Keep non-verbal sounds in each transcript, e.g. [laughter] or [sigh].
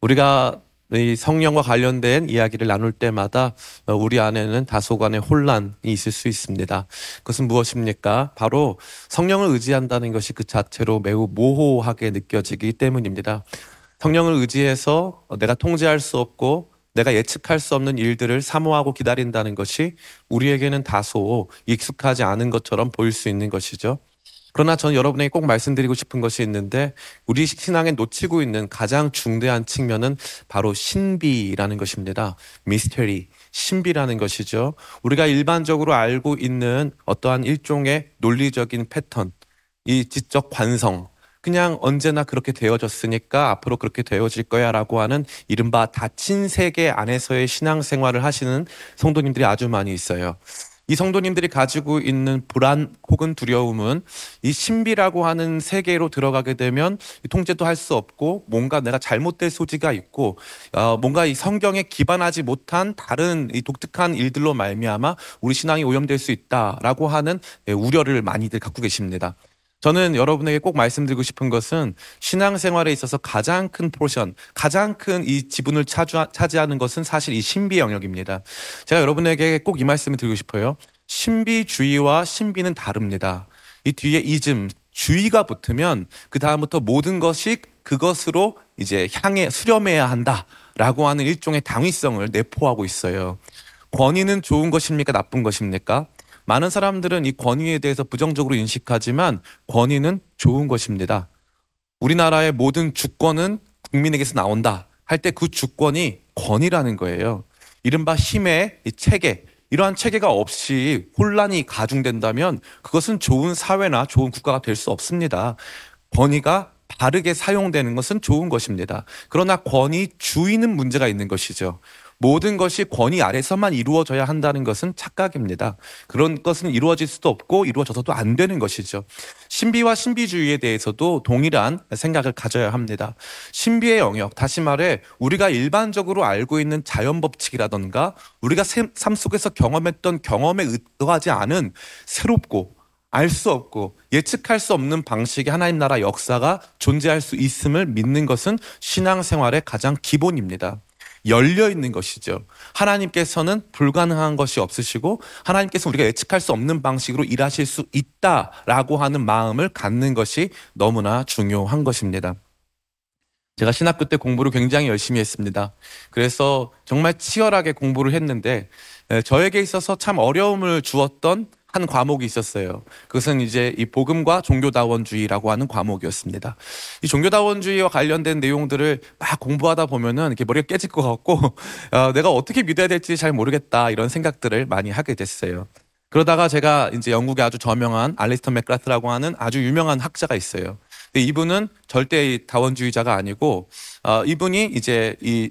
우리가 이 성령과 관련된 이야기를 나눌 때마다 어, 우리 안에는 다소간의 혼란이 있을 수 있습니다. 그것은 무엇입니까? 바로 성령을 의지한다는 것이 그 자체로 매우 모호하게 느껴지기 때문입니다. 성령을 의지해서 내가 통제할 수 없고 내가 예측할 수 없는 일들을 사모하고 기다린다는 것이 우리에게는 다소 익숙하지 않은 것처럼 보일 수 있는 것이죠. 그러나 저는 여러분에게 꼭 말씀드리고 싶은 것이 있는데 우리 신앙에 놓치고 있는 가장 중대한 측면은 바로 신비라는 것입니다. 미스테리, 신비라는 것이죠. 우리가 일반적으로 알고 있는 어떠한 일종의 논리적인 패턴, 이 지적 관성, 그냥 언제나 그렇게 되어졌으니까 앞으로 그렇게 되어질 거야 라고 하는 이른바 닫힌 세계 안에서의 신앙생활을 하시는 성도님들이 아주 많이 있어요. 이 성도님들이 가지고 있는 불안 혹은 두려움은 이 신비라고 하는 세계로 들어가게 되면 통제도 할 수 없고 뭔가 내가 잘못될 소지가 있고 어, 뭔가 이 성경에 기반하지 못한 다른 이 독특한 일들로 말미암아 우리 신앙이 오염될 수 있다라고 하는 예, 우려를 많이들 갖고 계십니다. 저는 여러분에게 꼭 말씀드리고 싶은 것은 신앙생활에 있어서 가장 큰 포션, 가장 큰 이 지분을 차지하는 것은 사실 이 신비 영역입니다. 제가 여러분에게 꼭 이 말씀을 드리고 싶어요. 신비주의와 신비는 다릅니다. 이 뒤에 이즘, 주의가 붙으면 그 다음부터 모든 것이 그것으로 이제 향해 수렴해야 한다라고 하는 일종의 당위성을 내포하고 있어요. 권위는 좋은 것입니까? 나쁜 것입니까? 많은 사람들은 이 권위에 대해서 부정적으로 인식하지만 권위는 좋은 것입니다. 우리나라의 모든 주권은 국민에게서 나온다 할 때 그 주권이 권위라는 거예요. 이른바 힘의 체계, 이러한 체계가 없이 혼란이 가중된다면 그것은 좋은 사회나 좋은 국가가 될 수 없습니다. 권위가 바르게 사용되는 것은 좋은 것입니다. 그러나 권위 주의는 문제가 있는 것이죠. 모든 것이 권위 아래서만 이루어져야 한다는 것은 착각입니다. 그런 것은 이루어질 수도 없고 이루어져서도 안 되는 것이죠. 신비와 신비주의에 대해서도 동일한 생각을 가져야 합니다. 신비의 영역, 다시 말해 우리가 일반적으로 알고 있는 자연 법칙이라던가 우리가 삶 속에서 경험했던 경험에 의거하지 않은 새롭고 알수 없고 예측할 수 없는 방식의 하나님 나라 역사가 존재할 수 있음을 믿는 것은 신앙생활의 가장 기본입니다. 열려 있는 것이죠. 하나님께서는 불가능한 것이 없으시고 하나님께서 우리가 예측할 수 없는 방식으로 일하실 수 있다라고 하는 마음을 갖는 것이 너무나 중요한 것입니다. 제가 신학교 때 공부를 굉장히 열심히 했습니다. 그래서 정말 치열하게 공부를 했는데 저에게 있어서 참 어려움을 주었던 한 과목이 있었어요. 그것은 이제 이 복음과 종교다원주의라고 하는 과목이었습니다. 이 종교다원주의와 관련된 내용들을 막 공부하다 보면은 이렇게 머리가 깨질 것 같고 어, 내가 어떻게 믿어야 될지 잘 모르겠다 이런 생각들을 많이 하게 됐어요. 그러다가 제가 이제 영국의 아주 저명한 알리스터 맥라스라고 하는 아주 유명한 학자가 있어요. 근데 이분은 절대 다원주의자가 아니고 어, 이분이 이제 이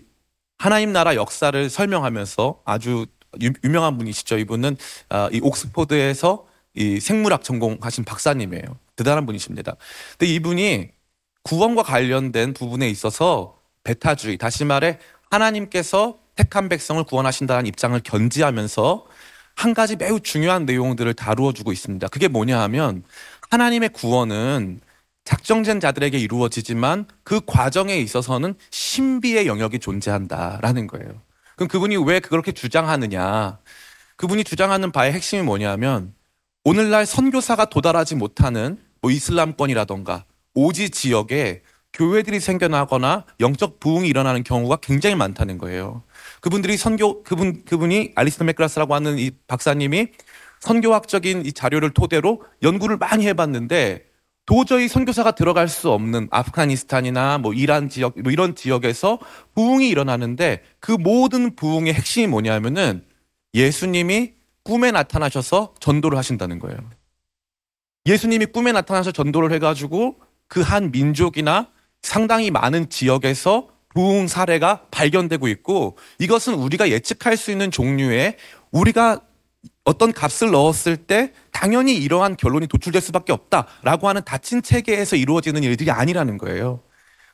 하나님 나라 역사를 설명하면서 아주 유, 명한 분이시죠. 이분은 어, 이 옥스포드에서 이 생물학 전공하신 박사님이에요. 대단한 분이십니다. 근데 이분이 구원과 관련된 부분에 있어서 베타주의, 다시 말해 하나님께서 택한 백성을 구원하신다는 입장을 견지하면서 한 가지 매우 중요한 내용들을 다루어 주고 있습니다. 그게 뭐냐 하면 하나님의 구원은 작정된 자들에게 이루어지지만 그 과정에 있어서는 신비의 영역이 존재한다라는 거예요. 그럼 그분이 왜 그렇게 주장하느냐? 그분이 주장하는 바의 핵심이 뭐냐면 오늘날 선교사가 도달하지 못하는 뭐 이슬람권이라던가 오지 지역에 교회들이 생겨나거나 영적 부흥이 일어나는 경우가 굉장히 많다는 거예요. 그분들이 선교 그분 그분이 알리스터 맥그라스라고 하는 이 박사님이 선교학적인 이 자료를 토대로 연구를 많이 해봤는데 도저히 선교사가 들어갈 수 없는 아프가니스탄이나 뭐 이란 지역 뭐 이런 지역에서 부흥이 일어나는데 그 모든 부흥의 핵심이 뭐냐면은 예수님이 꿈에 나타나셔서 전도를 하신다는 거예요. 예수님이 꿈에 나타나서 전도를 해가지고 그 한 민족이나 상당히 많은 지역에서 부흥 사례가 발견되고 있고 이것은 우리가 예측할 수 있는 종류의 우리가 어떤 값을 넣었을 때 당연히 이러한 결론이 도출될 수밖에 없다라고 하는 닫힌 체계에서 이루어지는 일들이 아니라는 거예요.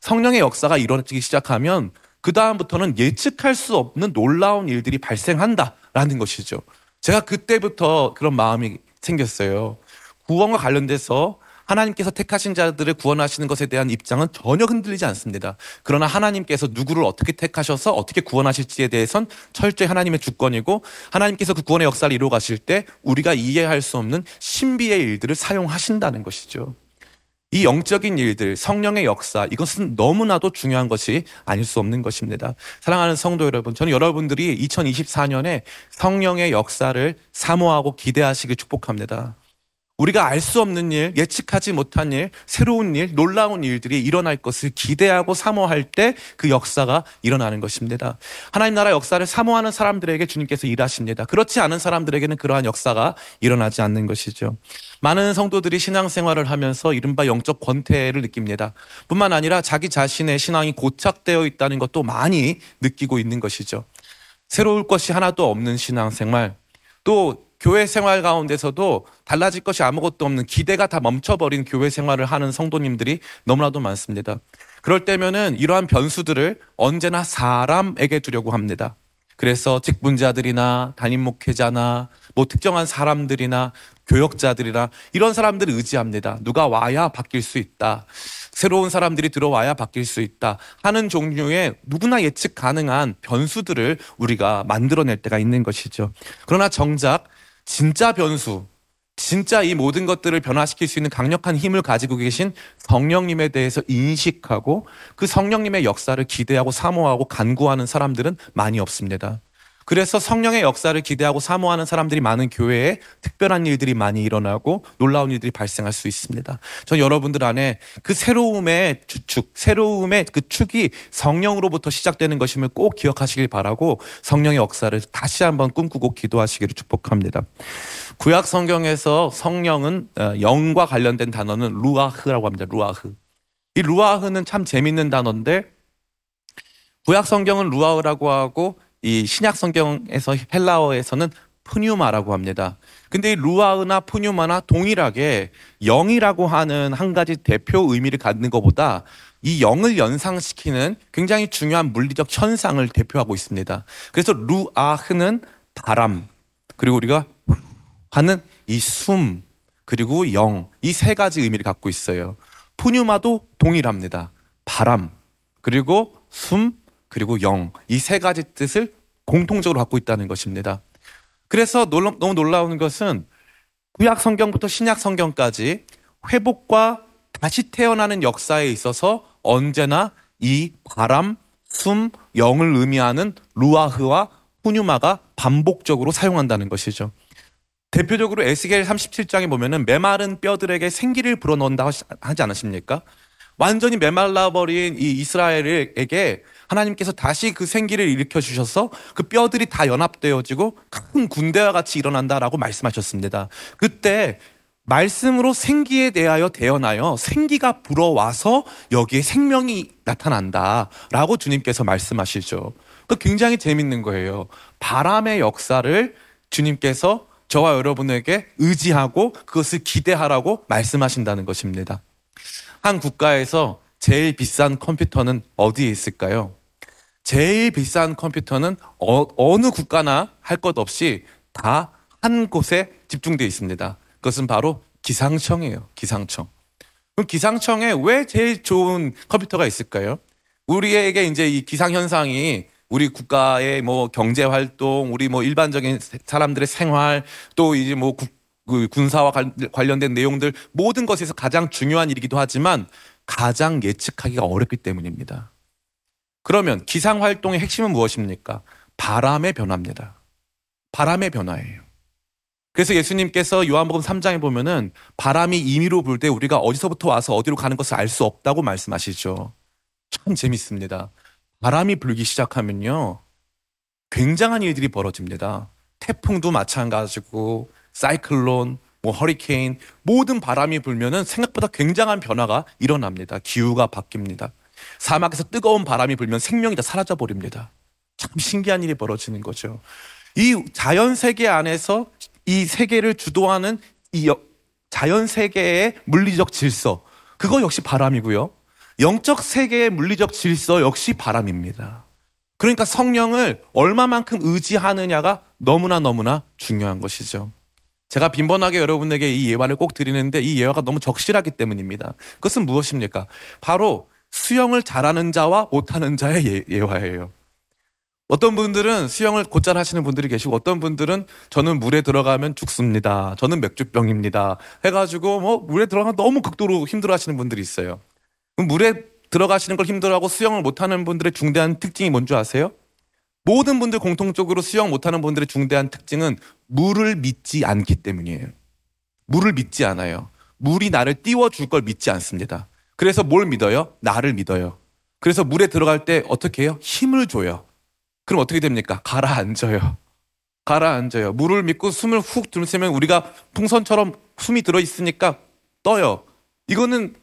성령의 역사가 일어나기 시작하면 그 다음부터는 예측할 수 없는 놀라운 일들이 발생한다라는 것이죠. 제가 그때부터 그런 마음이 생겼어요. 구원과 관련돼서 하나님께서 택하신 자들을 구원하시는 것에 대한 입장은 전혀 흔들리지 않습니다. 그러나 하나님께서 누구를 어떻게 택하셔서 어떻게 구원하실지에 대해선 철저히 하나님의 주권이고 하나님께서 그 구원의 역사를 이루어 가실 때 우리가 이해할 수 없는 신비의 일들을 사용하신다는 것이죠. 이 영적인 일들, 성령의 역사, 이것은 너무나도 중요한 것이 아닐 수 없는 것입니다. 사랑하는 성도 여러분, 저는 여러분들이 2024년에 성령의 역사를 사모하고 기대하시길 축복합니다. 우리가 알 수 없는 일, 예측하지 못한 일, 새로운 일, 놀라운 일들이 일어날 것을 기대하고 사모할 때 그 역사가 일어나는 것입니다. 하나님 나라 역사를 사모하는 사람들에게 주님께서 일하십니다. 그렇지 않은 사람들에게는 그러한 역사가 일어나지 않는 것이죠. 많은 성도들이 신앙생활을 하면서 이른바 영적 권태를 느낍니다. 뿐만 아니라 자기 자신의 신앙이 고착되어 있다는 것도 많이 느끼고 있는 것이죠. 새로울 것이 하나도 없는 신앙생활, 또 교회 생활 가운데서도 달라질 것이 아무것도 없는 기대가 다 멈춰버린 교회 생활을 하는 성도님들이 너무나도 많습니다. 그럴 때면은 이러한 변수들을 언제나 사람에게 두려고 합니다. 그래서 직분자들이나 담임 목회자나 뭐 특정한 사람들이나 교역자들이나 이런 사람들을 의지합니다. 누가 와야 바뀔 수 있다. 새로운 사람들이 들어와야 바뀔 수 있다 하는 종류의 누구나 예측 가능한 변수들을 우리가 만들어낼 때가 있는 것이죠. 그러나 정작 진짜 변수, 진짜 이 모든 것들을 변화시킬 수 있는 강력한 힘을 가지고 계신 성령님에 대해서 인식하고 그 성령님의 역사를 기대하고 사모하고 간구하는 사람들은 많이 없습니다. 그래서 성령의 역사를 기대하고 사모하는 사람들이 많은 교회에 특별한 일들이 많이 일어나고 놀라운 일들이 발생할 수 있습니다. 저 여러분들 안에 그 새로움의 주축, 새로움의 그 축이 성령으로부터 시작되는 것임을 꼭 기억하시길 바라고 성령의 역사를 다시 한번 꿈꾸고 기도하시기를 축복합니다. 구약 성경에서 성령은 어, 영과 관련된 단어는 루아흐라고 합니다. 루아흐. 이 루아흐는 참 재밌는 단어인데 구약 성경은 루아흐라고 하고 이 신약 성경에서 헬라어에서는 푸뉴마라고 합니다. 근데 이 루아흐나 푸뉴마나 동일하게 영이라고 하는 한 가지 대표 의미를 갖는 것보다 이 영을 연상시키는 굉장히 중요한 물리적 현상을 대표하고 있습니다. 그래서 루아흐는 바람, 그리고 우리가 하는 이 숨, 그리고 영, 이 세 가지 의미를 갖고 있어요. 푸뉴마도 동일합니다. 바람, 그리고 숨, 그리고 영. 이 세 가지 뜻을 공통적으로 갖고 있다는 것입니다. 그래서 놀라, 너무 놀라운 것은 구약 성경부터 신약 성경까지 회복과 다시 태어나는 역사에 있어서 언제나 이 바람, 숨, 영을 의미하는 루아흐와 후뉴마가 반복적으로 사용한다는 것이죠. 대표적으로 에스겔 37장에 보면은 메마른 뼈들에게 생기를 불어넣는다 하지 않으십니까? 완전히 메말라 버린 이 이스라엘에게 하나님께서 다시 그 생기를 일으켜 주셔서 그 뼈들이 다 연합되어지고 큰 군대와 같이 일어난다라고 말씀하셨습니다. 그때 말씀으로 생기에 대하여 대언하여 생기가 불어와서 여기에 생명이 나타난다라고 주님께서 말씀하시죠. 그 굉장히 재밌는 거예요. 바람의 역사를 주님께서 저와 여러분에게 의지하고 그것을 기대하라고 말씀하신다는 것입니다. 한 국가에서 제일 비싼 컴퓨터는 어디에 있을까요? 제일 비싼 컴퓨터는 어, 느 국가나 할 것 없이 다 한 곳에 집중되어 있습니다. 그것은 바로 기상청이에요. 기상청. 그럼 기상청에 왜 제일 좋은 컴퓨터가 있을까요? 우리에게 이제 이 기상 현상이 우리 국가의 뭐 경제 활동, 우리 뭐 일반적인 사람들의 생활, 또 이제 뭐 국, 그 군사와 관련된 내용들 모든 것에서 가장 중요한 일이기도 하지만 가장 예측하기가 어렵기 때문입니다. 그러면 기상 활동의 핵심은 무엇입니까? 바람의 변화입니다. 바람의 변화예요. 그래서 예수님께서 요한복음 3장에 보면은 바람이 임의로 불 때 우리가 어디서부터 와서 어디로 가는 것을 알 수 없다고 말씀하시죠. 참 재밌습니다. 바람이 불기 시작하면요. 굉장한 일들이 벌어집니다. 태풍도 마찬가지고 사이클론, 뭐 허리케인 모든 바람이 불면은 생각보다 굉장한 변화가 일어납니다. 기후가 바뀝니다. 사막에서 뜨거운 바람이 불면 생명이 다 사라져 버립니다. 참 신기한 일이 벌어지는 거죠. 이 자연 세계 안에서 이 세계를 주도하는 이 자연 세계의 물리적 질서 그거 역시 바람이고요. 영적 세계의 물리적 질서 역시 바람입니다. 그러니까 성령을 얼마만큼 의지하느냐가 너무나 너무나 중요한 것이죠. 제가 빈번하게 여러분에게 이 예화를 꼭 드리는데 이 예화가 너무 적실하기 때문입니다. 그것은 무엇입니까? 바로 수영을 잘하는 자와 못하는 자의 예, 예화예요. 어떤 분들은 수영을 곧잘 하시는 분들이 계시고 어떤 분들은 저는 물에 들어가면 죽습니다. 저는 맥주병입니다. 해가지고 뭐 물에 들어가면 너무 극도로 힘들어 하시는 분들이 있어요. 물에 들어가시는 걸 힘들어하고 수영을 못하는 분들의 중대한 특징이 뭔지 아세요? 모든 분들 공통적으로 수영 못하는 분들의 중대한 특징은 물을 믿지 않기 때문이에요. 물을 믿지 않아요. 물이 나를 띄워줄 걸 믿지 않습니다. 그래서 뭘 믿어요? 나를 믿어요. 그래서 물에 들어갈 때 어떻게 해요? 힘을 줘요. 그럼 어떻게 됩니까? 가라앉아요. 가라앉아요. 물을 믿고 숨을 훅 들이쉬면 우리가 풍선처럼 숨이 들어 있으니까 떠요. 이거는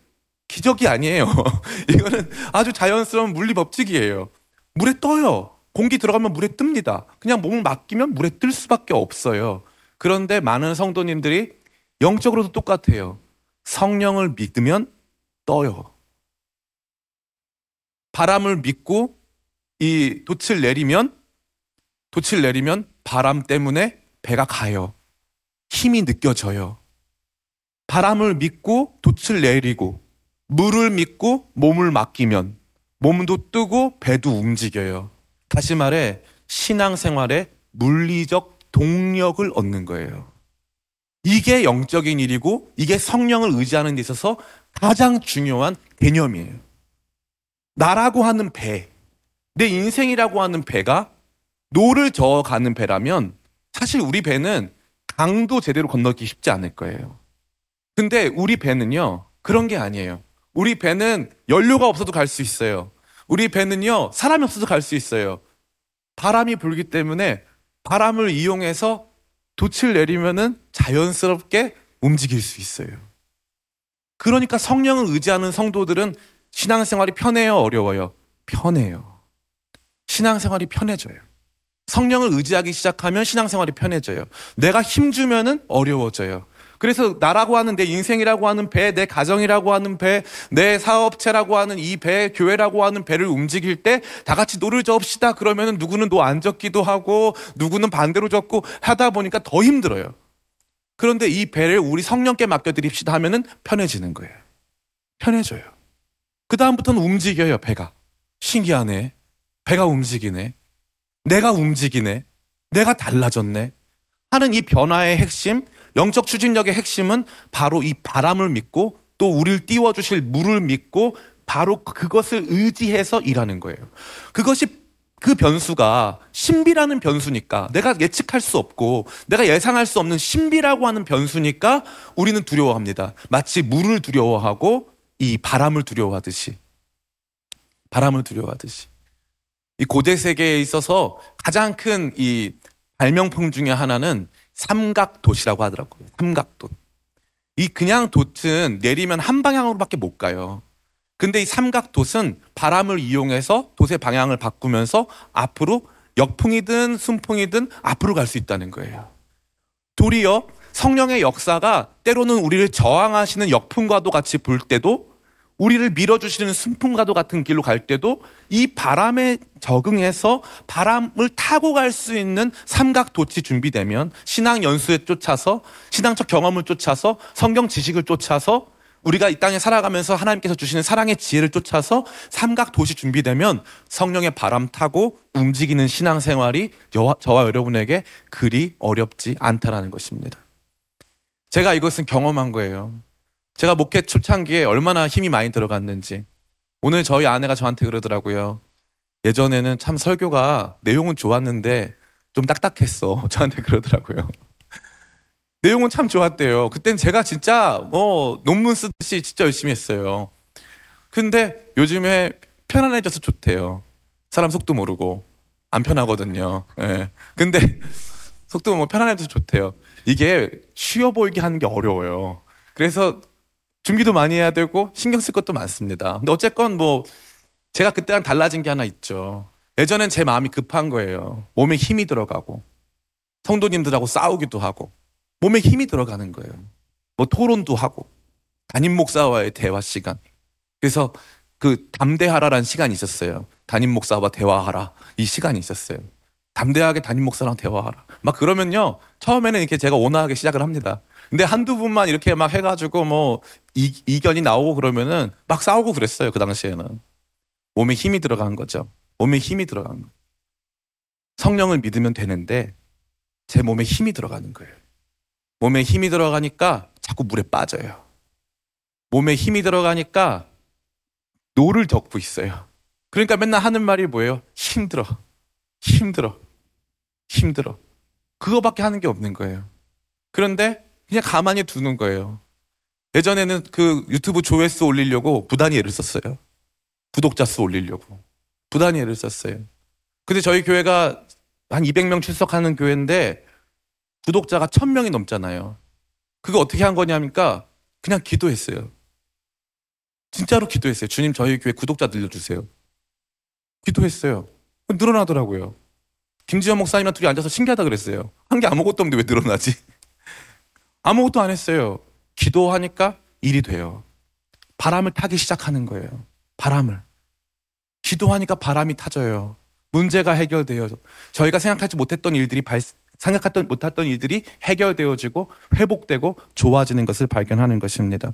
기적이 아니에요. [laughs] 이거는 아주 자연스러운 물리 법칙이에요. 물에 떠요. 공기 들어가면 물에 뜹니다. 그냥 몸을 맡기면 물에 뜰 수밖에 없어요. 그런데 많은 성도님들이 영적으로도 똑같아요. 성령을 믿으면 떠요. 바람을 믿고 이 돛을 내리면 돛을 내리면 바람 때문에 배가 가요. 힘이 느껴져요. 바람을 믿고 돛을 내리고 물을 믿고 몸을 맡기면 몸도 뜨고 배도 움직여요. 다시 말해 신앙생활에 물리적 동력을 얻는 거예요. 이게 영적인 일이고 이게 성령을 의지하는 데 있어서 가장 중요한 개념이에요. 나라고 하는 배, 내 인생이라고 하는 배가 노를 저어가는 배라면 사실 우리 배는 강도 제대로 건너기 쉽지 않을 거예요. 근데 우리 배는요, 그런 게 아니에요. 우리 배는 연료가 없어도 갈 수 있어요. 우리 배는요, 사람이 없어도 갈 수 있어요. 바람이 불기 때문에 바람을 이용해서 돛을 내리면은 자연스럽게 움직일 수 있어요. 그러니까 성령을 의지하는 성도들은 신앙생활이 편해요, 어려워요? 편해요. 신앙생활이 편해져요. 성령을 의지하기 시작하면 신앙생활이 편해져요. 내가 힘주면은 어려워져요. 그래서 나라고 하는 내 인생이라고 하는 배, 내 가정이라고 하는 배, 내 사업체라고 하는 이 배, 교회라고 하는 배를 움직일 때 다 같이 노를 저읍시다. 그러면은 누구는 노 안 젓기도 하고 누구는 반대로 젓고 하다 보니까 더 힘들어요. 그런데 이 배를 우리 성령께 맡겨드립시다 하면은 편해지는 거예요. 편해져요. 그 다음부터는 움직여요, 배가. 신기하네. 배가 움직이네. 내가 움직이네. 내가 달라졌네. 하는 이 변화의 핵심, 영적 추진력의 핵심은 바로 이 바람을 믿고 또 우리를 띄워주실 물을 믿고 바로 그것을 의지해서 일하는 거예요. 그것이 그 변수가 신비라는 변수니까 내가 예측할 수 없고 내가 예상할 수 없는 신비라고 하는 변수니까 우리는 두려워합니다. 마치 물을 두려워하고 이 바람을 두려워하듯이. 바람을 두려워하듯이. 이 고대 세계에 있어서 가장 큰 이 발명품 중에 하나는 삼각 돛이라고 하더라고요. 삼각 돛. 이 그냥 돛은 내리면 한 방향으로밖에 못 가요. 근데 이 삼각돛은 바람을 이용해서 돛의 방향을 바꾸면서 앞으로 역풍이든 순풍이든 앞으로 갈 수 있다는 거예요. 도리어 성령의 역사가 때로는 우리를 저항하시는 역풍과도 같이 불 때도 우리를 밀어주시는 순풍과도 같은 길로 갈 때도 이 바람에 적응해서 바람을 타고 갈 수 있는 삼각도치 준비되면 신앙 연수에 쫓아서 신앙적 경험을 쫓아서 성경 지식을 쫓아서 우리가 이 땅에 살아가면서 하나님께서 주시는 사랑의 지혜를 쫓아서 삼각 도시 준비되면 성령의 바람 타고 움직이는 신앙 생활이 저와, 저와 여러분에게 그리 어렵지 않다라는 것입니다. 제가 이것은 경험한 거예요. 제가 목회 초창기에 얼마나 힘이 많이 들어갔는지 오늘 저희 아내가 저한테 그러더라고요. 예전에는 참 설교가 내용은 좋았는데 좀 딱딱했어. [laughs] 저한테 그러더라고요. 내용은 참 좋았대요. 그땐 제가 진짜 뭐 논문 쓰듯이 진짜 열심히 했어요. 근데 요즘에 편안해져서 좋대요. 사람 속도 모르고 안 편하거든요. 예. 근데 [laughs] 속도 뭐 편안해져서 좋대요. 이게 쉬워 보이게 하는 게 어려워요. 그래서 준비도 많이 해야 되고 신경 쓸 것도 많습니다. 근데 어쨌건 뭐 제가 그때랑 달라진 게 하나 있죠. 예전엔 제 마음이 급한 거예요. 몸에 힘이 들어가고 성도님들하고 싸우기도 하고 몸에 힘이 들어가는 거예요. 뭐 토론도 하고 담임 목사와의 대화 시간. 그래서 그 담대하라라는 시간이 있었어요. 담임 목사와 대화하라 이 시간이 있었어요. 담대하게 담임 목사랑 대화하라. 막 그러면요. 처음에는 이렇게 제가 온화하게 시작을 합니다. 근데 한두 분만 이렇게 막 해가지고 뭐 이, 이견이 나오고 그러면은 막 싸우고 그랬어요. 그 당시에는. 몸에 힘이 들어간 거죠. 몸에 힘이 들어간 거. 성령을 믿으면 되는데 제 몸에 힘이 들어가는 거예요. 몸에 힘이 들어가니까 자꾸 물에 빠져요. 몸에 힘이 들어가니까 노를 젓고 있어요. 그러니까 맨날 하는 말이 뭐예요? 힘들어. 힘들어. 힘들어. 그거밖에 하는 게 없는 거예요. 그런데 그냥 가만히 두는 거예요. 예전에는 그 유튜브 조회수 올리려고 부단히 애를 썼어요. 구독자 수 올리려고. 부단히 애를 썼어요. 근데 저희 교회가 한 200명 출석하는 교회인데 구독자가 1000명이 넘잖아요. 그거 어떻게 한 거냐니까 그냥 기도했어요. 진짜로 기도했어요. 주님 저희 교회 구독자 늘려주세요. 기도했어요. 늘어나더라고요. 김지현 목사님이랑 둘이 앉아서 신기하다 그랬어요. 한 게 아무것도 없는데 왜 늘어나지? [laughs] 아무것도 안 했어요. 기도하니까 일이 돼요. 바람을 타기 시작하는 거예요. 바람을. 기도하니까 바람이 타져요. 문제가 해결돼요. 저희가 생각하지 못했던 일들이 발, 생각지도 못했던 일들이 해결되어지고 회복되고 좋아지는 것을 발견하는 것입니다.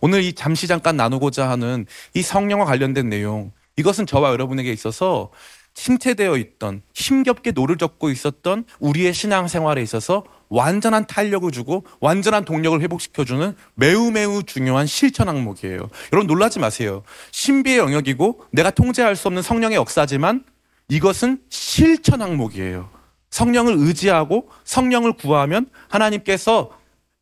오늘 이 잠시 잠깐 나누고자 하는 이 성령과 관련된 내용, 이것은 저와 여러분에게 있어서 침체되어 있던 힘겹게 노를 젓고 있었던 우리의 신앙 생활에 있어서 완전한 탄력을 주고 완전한 동력을 회복시켜주는 매우 매우 중요한 실천 항목이에요. 여러분 놀라지 마세요. 신비의 영역이고 내가 통제할 수 없는 성령의 역사지만 이것은 실천 항목이에요. 성령을 의지하고 성령을 구하면 하나님께서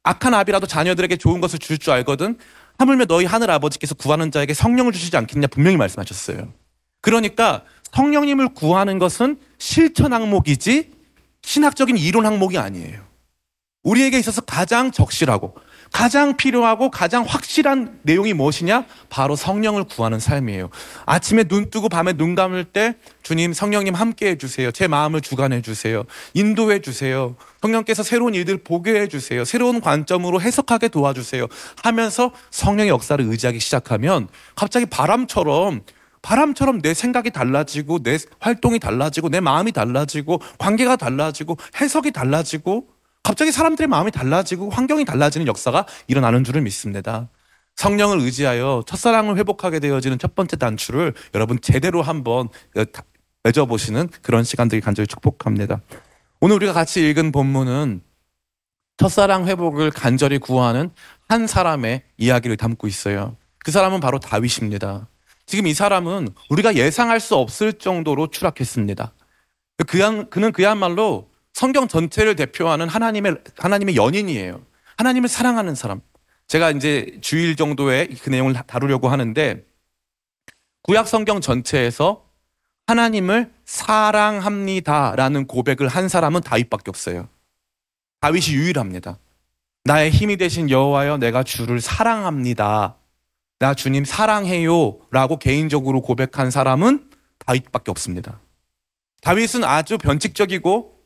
악한 아비라도 자녀들에게 좋은 것을 줄 줄 알거든 하물며 너희 하늘 아버지께서 구하는 자에게 성령을 주시지 않겠냐 분명히 말씀하셨어요. 그러니까 성령님을 구하는 것은 실천 항목이지 신학적인 이론 항목이 아니에요. 우리에게 있어서 가장 적실하고 가장 필요하고 가장 확실한 내용이 무엇이냐? 바로 성령을 구하는 삶이에요. 아침에 눈 뜨고 밤에 눈 감을 때 주님 성령님 함께 해주세요. 제 마음을 주관해 주세요. 인도해 주세요. 성령께서 새로운 일들 보게 해 주세요. 새로운 관점으로 해석하게 도와주세요. 하면서 성령의 역사를 의지하기 시작하면 갑자기 바람처럼 바람처럼 내 생각이 달라지고 내 활동이 달라지고 내 마음이 달라지고 관계가 달라지고 해석이 달라지고 갑자기 사람들의 마음이 달라지고 환경이 달라지는 역사가 일어나는 줄을 믿습니다. 성령을 의지하여 첫사랑을 회복하게 되어지는 첫 번째 단추를 여러분 제대로 한번 맺어보시는 그런 시간들이 간절히 축복합니다. 오늘 우리가 같이 읽은 본문은 첫사랑 회복을 간절히 구하는 한 사람의 이야기를 담고 있어요. 그 사람은 바로 다윗입니다. 지금 이 사람은 우리가 예상할 수 없을 정도로 추락했습니다. 그는 그야말로 성경 전체를 대표하는 하나님의 하나님의 연인이에요. 하나님을 사랑하는 사람. 제가 이제 주일 정도의 그 내용을 다루려고 하는데 구약 성경 전체에서 하나님을 사랑합니다라는 고백을 한 사람은 다윗밖에 없어요. 다윗이 유일합니다. 나의 힘이 되신 여호와여 내가 주를 사랑합니다. 나 주님 사랑해요라고 개인적으로 고백한 사람은 다윗밖에 없습니다. 다윗은 아주 변칙적이고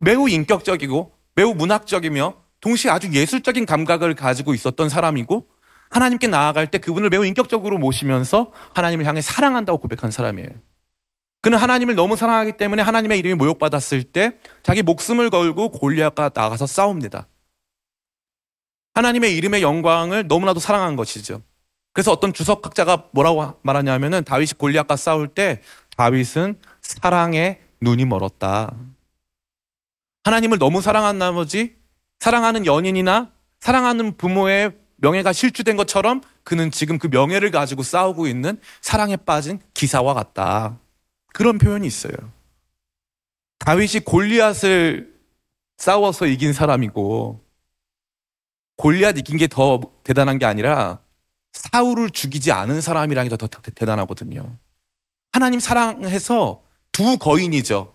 매우 인격적이고 매우 문학적이며 동시에 아주 예술적인 감각을 가지고 있었던 사람이고 하나님께 나아갈 때 그분을 매우 인격적으로 모시면서 하나님을 향해 사랑한다고 고백한 사람이에요. 그는 하나님을 너무 사랑하기 때문에 하나님의 이름이 모욕받았을 때 자기 목숨을 걸고 골리앗과 나가서 싸웁니다. 하나님의 이름의 영광을 너무나도 사랑한 것이죠. 그래서 어떤 주석학자가 뭐라고 말하냐면은 다윗이 골리앗과 싸울 때 다윗은 사랑에 눈이 멀었다. 하나님을 너무 사랑한 나머지 사랑하는 연인이나 사랑하는 부모의 명예가 실추된 것처럼 그는 지금 그 명예를 가지고 싸우고 있는 사랑에 빠진 기사와 같다. 그런 표현이 있어요. 다윗이 골리앗을 싸워서 이긴 사람이고 골리앗 이긴 게 더 대단한 게 아니라 사울을 죽이지 않은 사람이라는 게더 대단하거든요. 하나님 사랑해서 두 거인이죠.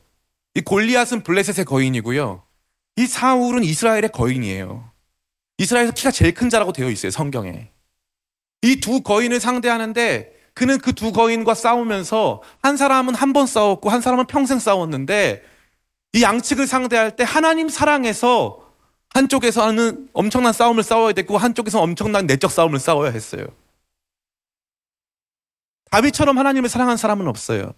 이 골리앗은 블레셋의 거인이고요. 이 사울은 이스라엘의 거인이에요. 이스라엘에서 키가 제일 큰 자라고 되어 있어요, 성경에. 이 두 거인을 상대하는데 그는 그 두 거인과 싸우면서 한 사람은 한 번 싸웠고 한 사람은 평생 싸웠는데 이 양측을 상대할 때 하나님 사랑해서 한쪽에서는 엄청난 싸움을 싸워야 됐고 한쪽에서 엄청난 내적 싸움을 싸워야 했어요. 다윗처럼 하나님을 사랑한 사람은 없어요.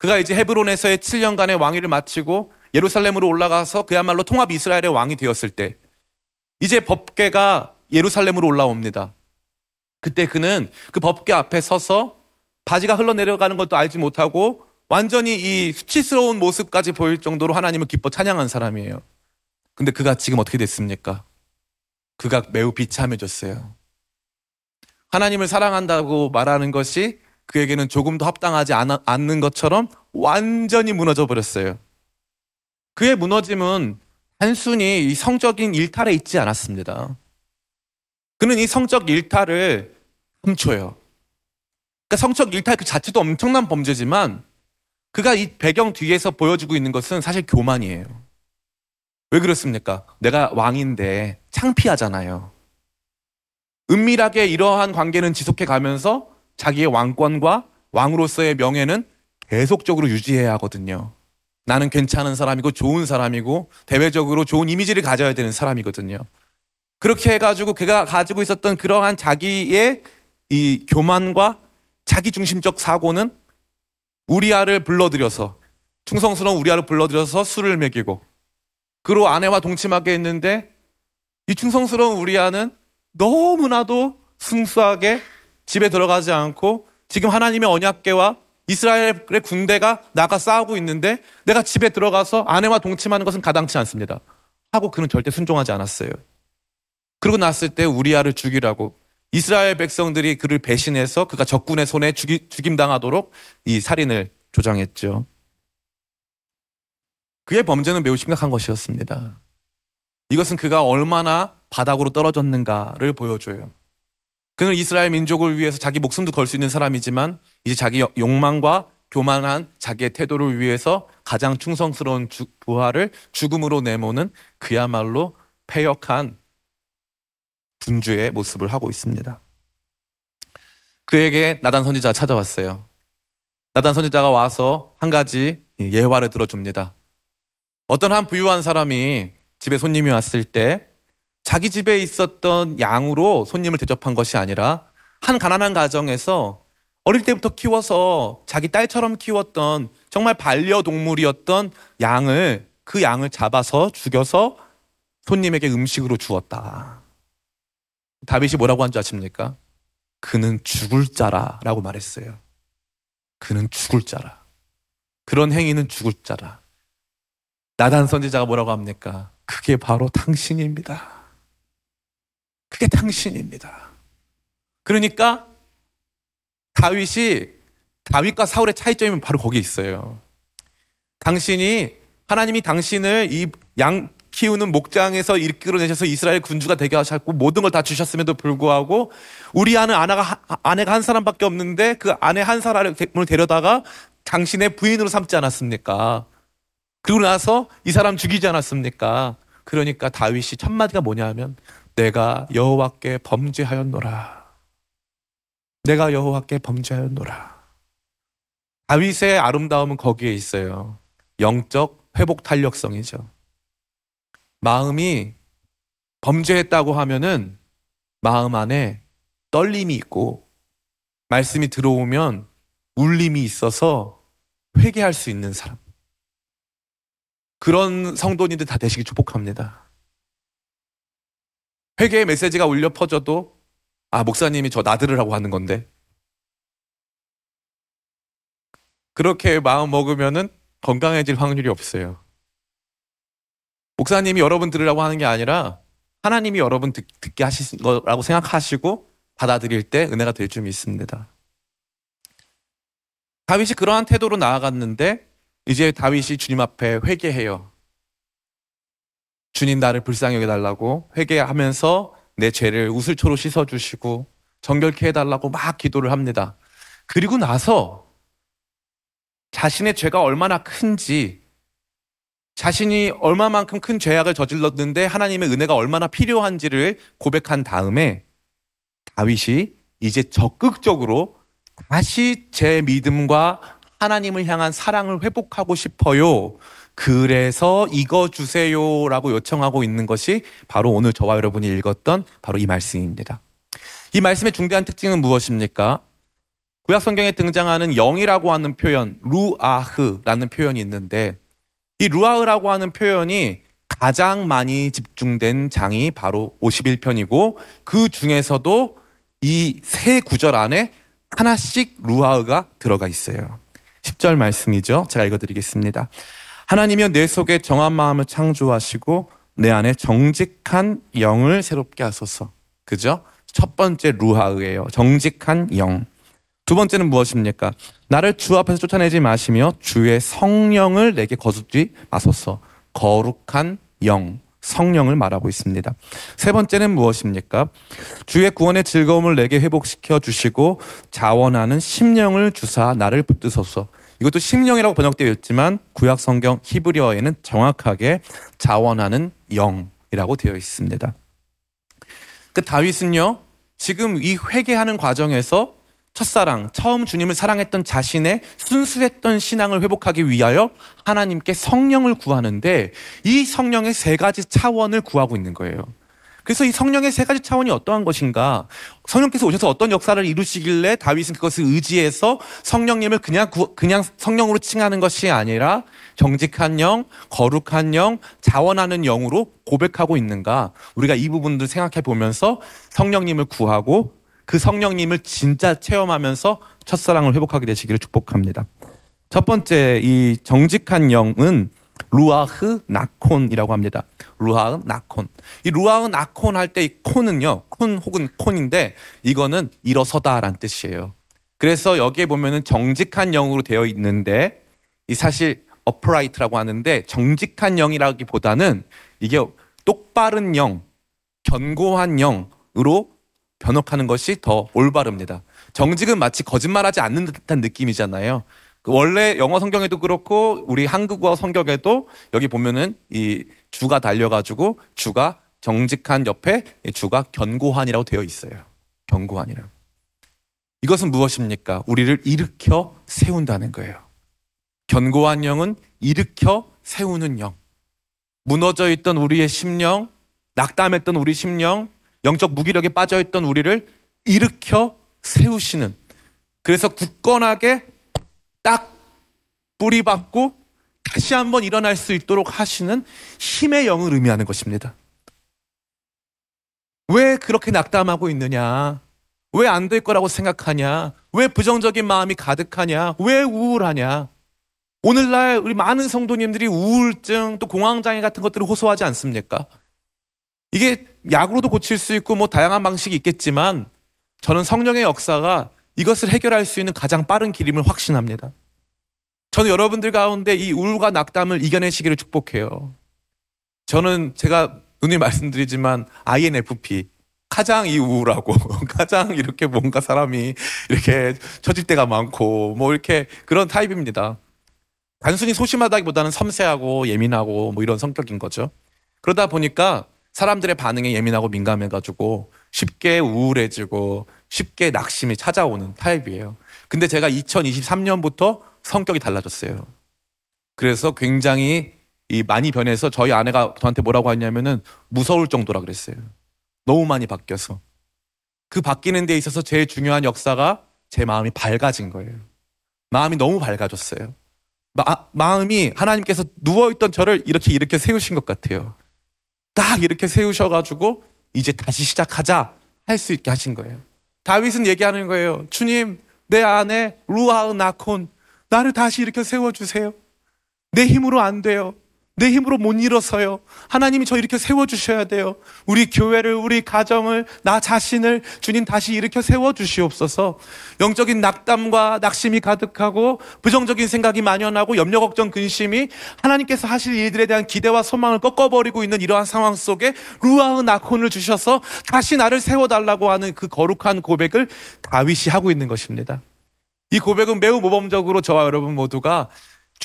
그가 이제 헤브론에서의 7년간의 왕위를 마치고 예루살렘으로 올라가서 그야말로 통합 이스라엘의 왕이 되었을 때 이제 법궤가 예루살렘으로 올라옵니다. 그때 그는 그 법궤 앞에 서서 바지가 흘러내려가는 것도 알지 못하고 완전히 이 수치스러운 모습까지 보일 정도로 하나님을 기뻐 찬양한 사람이에요. 근데 그가 지금 어떻게 됐습니까? 그가 매우 비참해졌어요. 하나님을 사랑한다고 말하는 것이 그에게는 조금도 합당하지 않- 않는 것처럼 완전히 무너져 버렸어요. 그의 무너짐은 단순히 이 성적인 일탈에 있지 않았습니다. 그는 이 성적 일탈을 훔쳐요. 그러니까 성적 일탈 그 자체도 엄청난 범죄지만 그가 이 배경 뒤에서 보여주고 있는 것은 사실 교만이에요. 왜 그렇습니까? 내가 왕인데 창피하잖아요. 은밀하게 이러한 관계는 지속해 가면서 자기의 왕권과 왕으로서의 명예는 계속적으로 유지해야 하거든요. 나는 괜찮은 사람이고 좋은 사람이고 대외적으로 좋은 이미지를 가져야 되는 사람이거든요. 그렇게 해가지고 그가 가지고 있었던 그러한 자기의 이 교만과 자기 중심적 사고는 우리아를 불러들여서 충성스러운 우리아를 불러들여서 술을 먹이고 그로 아내와 동침하게 했는데 이 충성스러운 우리아는 너무나도 순수하게 집에 들어가지 않고 지금 하나님의 언약궤와 이스라엘의 군대가 나가 싸우고 있는데 내가 집에 들어가서 아내와 동침하는 것은 가당치 않습니다. 하고 그는 절대 순종하지 않았어요. 그러고 났을 때 우리아를 죽이라고 이스라엘 백성들이 그를 배신해서 그가 적군의 손에 죽이, 죽임당하도록 이 살인을 조장했죠. 그의 범죄는 매우 심각한 것이었습니다. 이것은 그가 얼마나 바닥으로 떨어졌는가를 보여줘요. 그는 이스라엘 민족을 위해서 자기 목숨도 걸 수 있는 사람이지만 이제 자기 욕망과 교만한 자기의 태도를 위해서 가장 충성스러운 주- 부하를 죽음으로 내모는 그야말로 패역한 분주의 모습을 하고 있습니다. 그에게 나단 선지자가 찾아왔어요. 나단 선지자가 와서 한 가지 예화를 들어줍니다. 어떤 한 부유한 사람이 집에 손님이 왔을 때 자기 집에 있었던 양으로 손님을 대접한 것이 아니라 한 가난한 가정에서 어릴 때부터 키워서 자기 딸처럼 키웠던 정말 반려동물이었던 양을 그 양을 잡아서 죽여서 손님에게 음식으로 주었다. 다윗이 뭐라고 한 줄 아십니까? 그는 죽을 자라라고 말했어요. 그는 죽을 자라. 그런 행위는 죽을 자라. 나단 선지자가 뭐라고 합니까? 그게 바로 당신입니다. 그게 당신입니다. 그러니까 다윗이 다윗과 사울의 차이점이 바로 거기에 있어요. 당신이 하나님이 당신을 이 양 키우는 목장에서 이끌어내셔서 이스라엘 군주가 되게 하셨고 모든 걸 다 주셨음에도 불구하고 우리 아는 아내가 아내가 한 사람밖에 없는데 그 아내 한 사람을 데려다가 당신의 부인으로 삼지 않았습니까? 그리고 나서 이 사람 죽이지 않았습니까? 그러니까 다윗이 첫 마디가 뭐냐면 내가 여호와께 범죄하였노라. 내가 여호와께 범죄하였노라. 다윗의 아름다움은 거기에 있어요. 영적 회복 탄력성이죠. 마음이 범죄했다고 하면은 마음 안에 떨림이 있고 말씀이 들어오면 울림이 있어서 회개할 수 있는 사람. 그런 성도님들 다 되시기 축복합니다. 회개의 메시지가 울려 퍼져도 아 목사님이 저 나들으라고 하는 건데 그렇게 마음 먹으면은 건강해질 확률이 없어요. 목사님이 여러분 들으라고 하는 게 아니라 하나님이 여러분 듣, 게 하신 거라고 생각하시고 받아들일 때 은혜가 될 줄 믿습니다. 다윗이 그러한 태도로 나아갔는데 이제 다윗이 주님 앞에 회개해요. 주님 나를 불쌍히 여겨달라고 회개하면서 내 죄를 우슬초로 씻어주시고 정결케 해달라고 막 기도를 합니다. 그리고 나서 자신의 죄가 얼마나 큰지 자신이 얼마만큼 큰 죄악을 저질렀는데 하나님의 은혜가 얼마나 필요한지를 고백한 다음에 다윗이 이제 적극적으로 다시 제 믿음과 하나님을 향한 사랑을 회복하고 싶어요. 그래서 이거 주세요라고 요청하고 있는 것이 바로 오늘 저와 여러분이 읽었던 바로 이 말씀입니다. 이 말씀의 중대한 특징은 무엇입니까? 구약 성경에 등장하는 영이라고 하는 표현, 루아흐라는 표현이 있는데 이 루아흐라고 하는 표현이 가장 많이 집중된 장이 바로 51편이고 그 중에서도 이 세 구절 안에 하나씩 루아흐가 들어가 있어요. 10절 말씀이죠. 제가 읽어드리겠습니다. 하나님이여 내 속에 정한 마음을 창조하시고 내 안에 정직한 영을 새롭게 하소서. 그죠? 첫 번째 루하의예요. 정직한 영. 두 번째는 무엇입니까? 나를 주 앞에서 쫓아내지 마시며 주의 성령을 내게 거두지 마소서. 거룩한 영, 성령을 말하고 있습니다. 세 번째는 무엇입니까? 주의 구원의 즐거움을 내게 회복시켜 주시고 자원하는 심령을 주사 나를 붙드소서. 이것도 심령이라고 번역되어 있지만 구약 성경 히브리어에는 정확하게 자원하는 영이라고 되어 있습니다. 그 다윗은요, 지금 이 회개하는 과정에서 첫사랑, 처음 주님을 사랑했던 자신의 순수했던 신앙을 회복하기 위하여 하나님께 성령을 구하는데 이 성령의 세 가지 차원을 구하고 있는 거예요. 그래서 이 성령의 세 가지 차원이 어떠한 것인가? 성령께서 오셔서 어떤 역사를 이루시길래 다윗은 그것을 의지해서 성령님을 그냥 구, 그냥 성령으로 칭하는 것이 아니라 정직한 영, 거룩한 영, 자원하는 영으로 고백하고 있는가? 우리가 이 부분들 생각해 보면서 성령님을 구하고 그 성령님을 진짜 체험하면서 첫사랑을 회복하게 되시기를 축복합니다. 첫 번째 이 정직한 영은 루아흐 나콘이라고 합니다. 루아흐 나콘. 이 루아흐 나콘 할 때 이 콘은요. 콘 혹은 콘인데 이거는 일어서다라는 뜻이에요. 그래서 여기에 보면은 정직한 영으로 되어 있는데 이 사실 upright라고 하는데 정직한 영이라기보다는 이게 똑바른 영, 견고한 영으로 변혹하는 것이 더 올바릅니다. 정직은 마치 거짓말하지 않는 듯한 느낌이잖아요. 그 원래 영어 성경에도 그렇고 우리 한국어 성경에도 여기 보면은 이 주가 달려가지고 주가 정직한 옆에 주가 견고한이라고 되어 있어요. 견고한이라. 이것은 무엇입니까? 우리를 일으켜 세운다는 거예요. 견고한 영은 일으켜 세우는 영. 무너져 있던 우리의 심령, 낙담했던 우리 심령, 영적 무기력에 빠져 있던 우리를 일으켜 세우시는 그래서 굳건하게 딱 뿌리박고 다시 한번 일어날 수 있도록 하시는 힘의 영을 의미하는 것입니다. 왜 그렇게 낙담하고 있느냐? 왜 안 될 거라고 생각하냐? 왜 부정적인 마음이 가득하냐? 왜 우울하냐? 오늘날 우리 많은 성도님들이 우울증 또 공황장애 같은 것들을 호소하지 않습니까? 이게 약으로도 고칠 수 있고 뭐 다양한 방식이 있겠지만 저는 성령의 역사가 이것을 해결할 수 있는 가장 빠른 길임을 확신합니다. 저는 여러분들 가운데 이 우울과 낙담을 이겨내시기를 축복해요. 저는 제가 눈이 말씀드리지만 INFP 가장 이 우울하고 [laughs] 가장 이렇게 뭔가 사람이 이렇게 처질 때가 많고 뭐 이렇게 그런 타입입니다. 단순히 소심하다기보다는 섬세하고 예민하고 뭐 이런 성격인 거죠. 그러다 보니까 사람들의 반응에 예민하고 민감해가지고 쉽게 우울해지고 쉽게 낙심이 찾아오는 타입이에요. 근데 제가 2023년부터 성격이 달라졌어요. 그래서 굉장히 이 많이 변해서 저희 아내가 저한테 뭐라고 하냐면은 무서울 정도라 그랬어요. 너무 많이 바뀌어서. 그 바뀌는 데 있어서 제일 중요한 역사가 제 마음이 밝아진 거예요. 마음이 너무 밝아졌어요. 마, 마음이 하나님께서 누워있던 저를 이렇게 이렇게 세우신 것 같아요. 딱 이렇게 세우셔가지고 이제 다시 시작하자 할 수 있게 하신 거예요. 다윗은 얘기하는 거예요. 주님, 내 안에 루아흐 나콘 나를 다시 이렇게 세워주세요. 내 힘으로 안 돼요. 내 힘으로 못 일어서요. 하나님이 저 이렇게 세워주셔야 돼요. 우리 교회를, 우리 가정을, 나 자신을 주님 다시 일으켜 세워주시옵소서. 영적인 낙담과 낙심이 가득하고 부정적인 생각이 만연하고 염려, 걱정, 근심이 하나님께서 하실 일들에 대한 기대와 소망을 꺾어버리고 있는 이러한 상황 속에 루아의 나콘을 주셔서 다시 나를 세워달라고 하는 그 거룩한 고백을 다윗이 하고 있는 것입니다. 이 고백은 매우 모범적으로 저와 여러분 모두가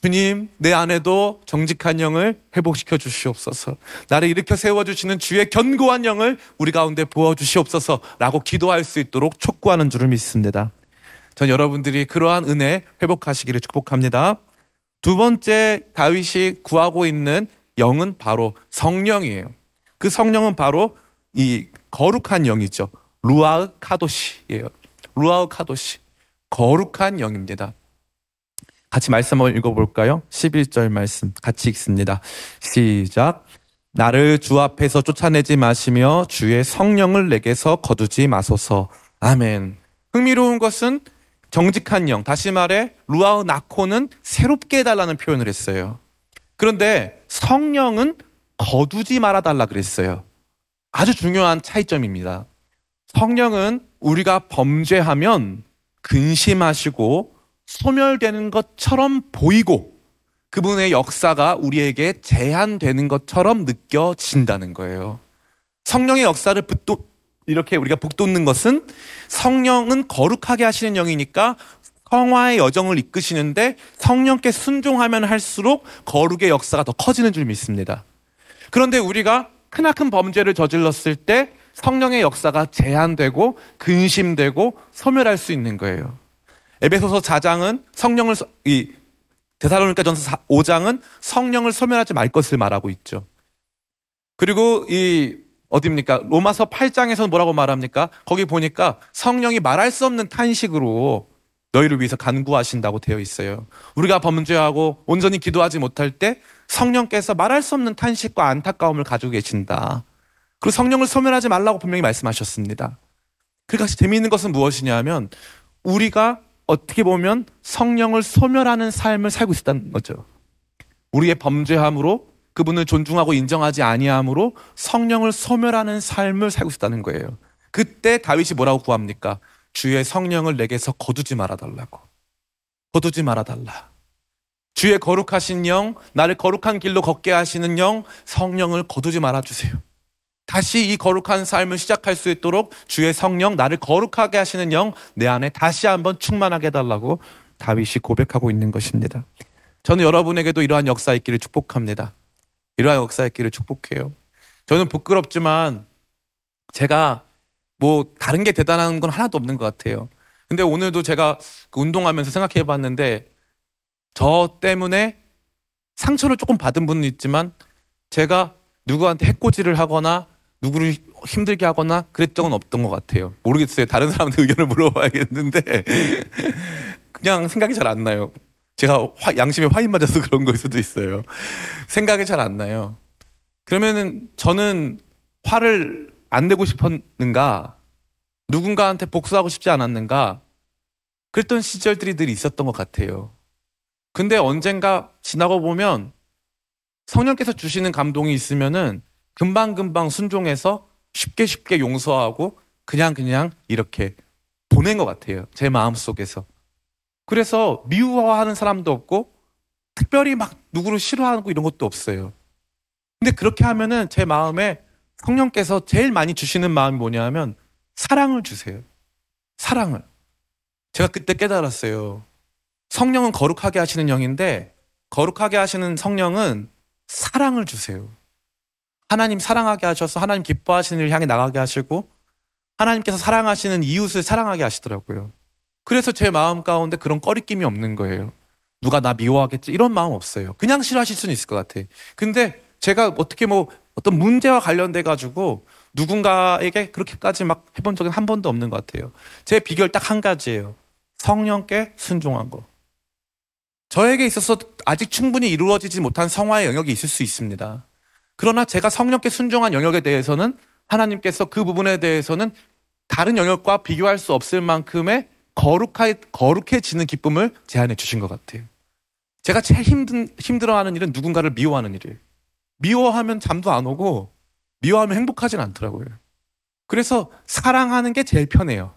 주님, 내 안에도 정직한 영을 회복시켜 주시옵소서. 나를 일으켜 세워주시는 주의 견고한 영을 우리 가운데 부어주시옵소서. 라고 기도할 수 있도록 촉구하는 줄을 믿습니다. 전 여러분들이 그러한 은혜 회복하시기를 축복합니다. 두 번째 다윗이 구하고 있는 영은 바로 성령이에요. 그 성령은 바로 이 거룩한 영이죠. 루아흐 카도시예요. 루아흐 카도시. 거룩한 영입니다. 같이 말씀 한번 읽어볼까요? 11절 말씀 같이 읽습니다. 시작. 나를 주 앞에서 쫓아내지 마시며 주의 성령을 내게서 거두지 마소서. 아멘. 흥미로운 것은 정직한 영, 다시 말해 루아우 나코는 새롭게 해달라는 표현을 했어요. 그런데 성령은 거두지 말아달라 그랬어요. 아주 중요한 차이점입니다. 성령은 우리가 범죄하면 근심하시고 소멸되는 것처럼 보이고 그분의 역사가 우리에게 제한되는 것처럼 느껴진다는 거예요. 성령의 역사를 붙도, 이렇게 우리가 북돋는 것은 성령은 거룩하게 하시는 영이니까 성화의 여정을 이끄시는데 성령께 순종하면 할수록 거룩의 역사가 더 커지는 줄 믿습니다. 그런데 우리가 크나큰 범죄를 저질렀을 때 성령의 역사가 제한되고 근심되고 소멸할 수 있는 거예요. 에베소서 4장은 성령을 이 데살로니가전서 5장은 성령을 소멸하지 말 것을 말하고 있죠. 그리고 이 어디입니까? 로마서 8장에서는 뭐라고 말합니까? 거기 보니까 성령이 말할 수 없는 탄식으로 너희를 위해서 간구하신다고 되어 있어요. 우리가 범죄하고 온전히 기도하지 못할 때 성령께서 말할 수 없는 탄식과 안타까움을 가지고 계신다. 그리고 성령을 소멸하지 말라고 분명히 말씀하셨습니다. 그러니까 재미있는 것은 무엇이냐면 우리가 어떻게 보면 성령을 소멸하는 삶을 살고 있다는 거죠. 우리의 범죄함으로 그분을 존중하고 인정하지 아니함으로 성령을 소멸하는 삶을 살고 있다는 거예요. 그때 다윗이 뭐라고 구합니까? 주의 성령을 내게서 거두지 말아 달라고. 거두지 말아 달라. 주의 거룩하신 영, 나를 거룩한 길로 걷게 하시는 영, 성령을 거두지 말아 주세요. 다시 이 거룩한 삶을 시작할 수 있도록 주의 성령, 나를 거룩하게 하시는 영, 내 안에 다시 한번 충만하게 해달라고 다윗이 고백하고 있는 것입니다. 저는 여러분에게도 이러한 역사 있기를 축복합니다. 이러한 역사 있기를 축복해요. 저는 부끄럽지만 제가 뭐 다른 게 대단한 건 하나도 없는 것 같아요. 근데 오늘도 제가 그 운동하면서 생각해 봤는데 저 때문에 상처를 조금 받은 분은 있지만 제가 누구한테 해코지를 하거나 누구를 힘들게 하거나 그랬던 건 없던 것 같아요. 모르겠어요. 다른 사람들 의견을 물어봐야겠는데 [laughs] 그냥 생각이 잘 안 나요. 제가 화, 양심에 화인 맞아서 그런 거일 수도 있어요. 생각이 잘 안 나요. 그러면은 저는 화를 안 내고 싶었는가? 누군가한테 복수하고 싶지 않았는가? 그랬던 시절들이 늘 있었던 것 같아요. 근데 언젠가 지나고 보면 성령께서 주시는 감동이 있으면은 금방금방 순종해서 쉽게 쉽게 용서하고 그냥 그냥 이렇게 보낸 것 같아요. 제 마음 속에서. 그래서 미워하는 사람도 없고 특별히 막 누구를 싫어하고 이런 것도 없어요. 근데 그렇게 하면은 제 마음에 성령께서 제일 많이 주시는 마음이 뭐냐면 사랑을 주세요. 사랑을. 제가 그때 깨달았어요. 성령은 거룩하게 하시는 영인데 거룩하게 하시는 성령은 사랑을 주세요. 하나님 사랑하게 하셔서 하나님 기뻐하시는 일 향해 나가게 하시고 하나님께서 사랑하시는 이웃을 사랑하게 하시더라고요. 그래서 제 마음 가운데 그런 꺼리낌이 없는 거예요. 누가 나 미워하겠지 이런 마음 없어요. 그냥 싫어하실 수는 있을 것 같아. 근데 제가 어떻게 뭐 어떤 문제와 관련돼 가지고 누군가에게 그렇게까지 막 해본 적은 한 번도 없는 것 같아요. 제 비결 딱 한 가지예요. 성령께 순종한 거. 저에게 있어서 아직 충분히 이루어지지 못한 성화의 영역이 있을 수 있습니다. 그러나 제가 성령께 순종한 영역에 대해서는 하나님께서 그 부분에 대해서는 다른 영역과 비교할 수 없을 만큼의 거룩하, 거룩해지는 기쁨을 제안해 주신 것 같아요. 제가 제일 힘든, 힘들어하는 일은 누군가를 미워하는 일이에요. 미워하면 잠도 안 오고, 미워하면 행복하진 않더라고요. 그래서 사랑하는 게 제일 편해요.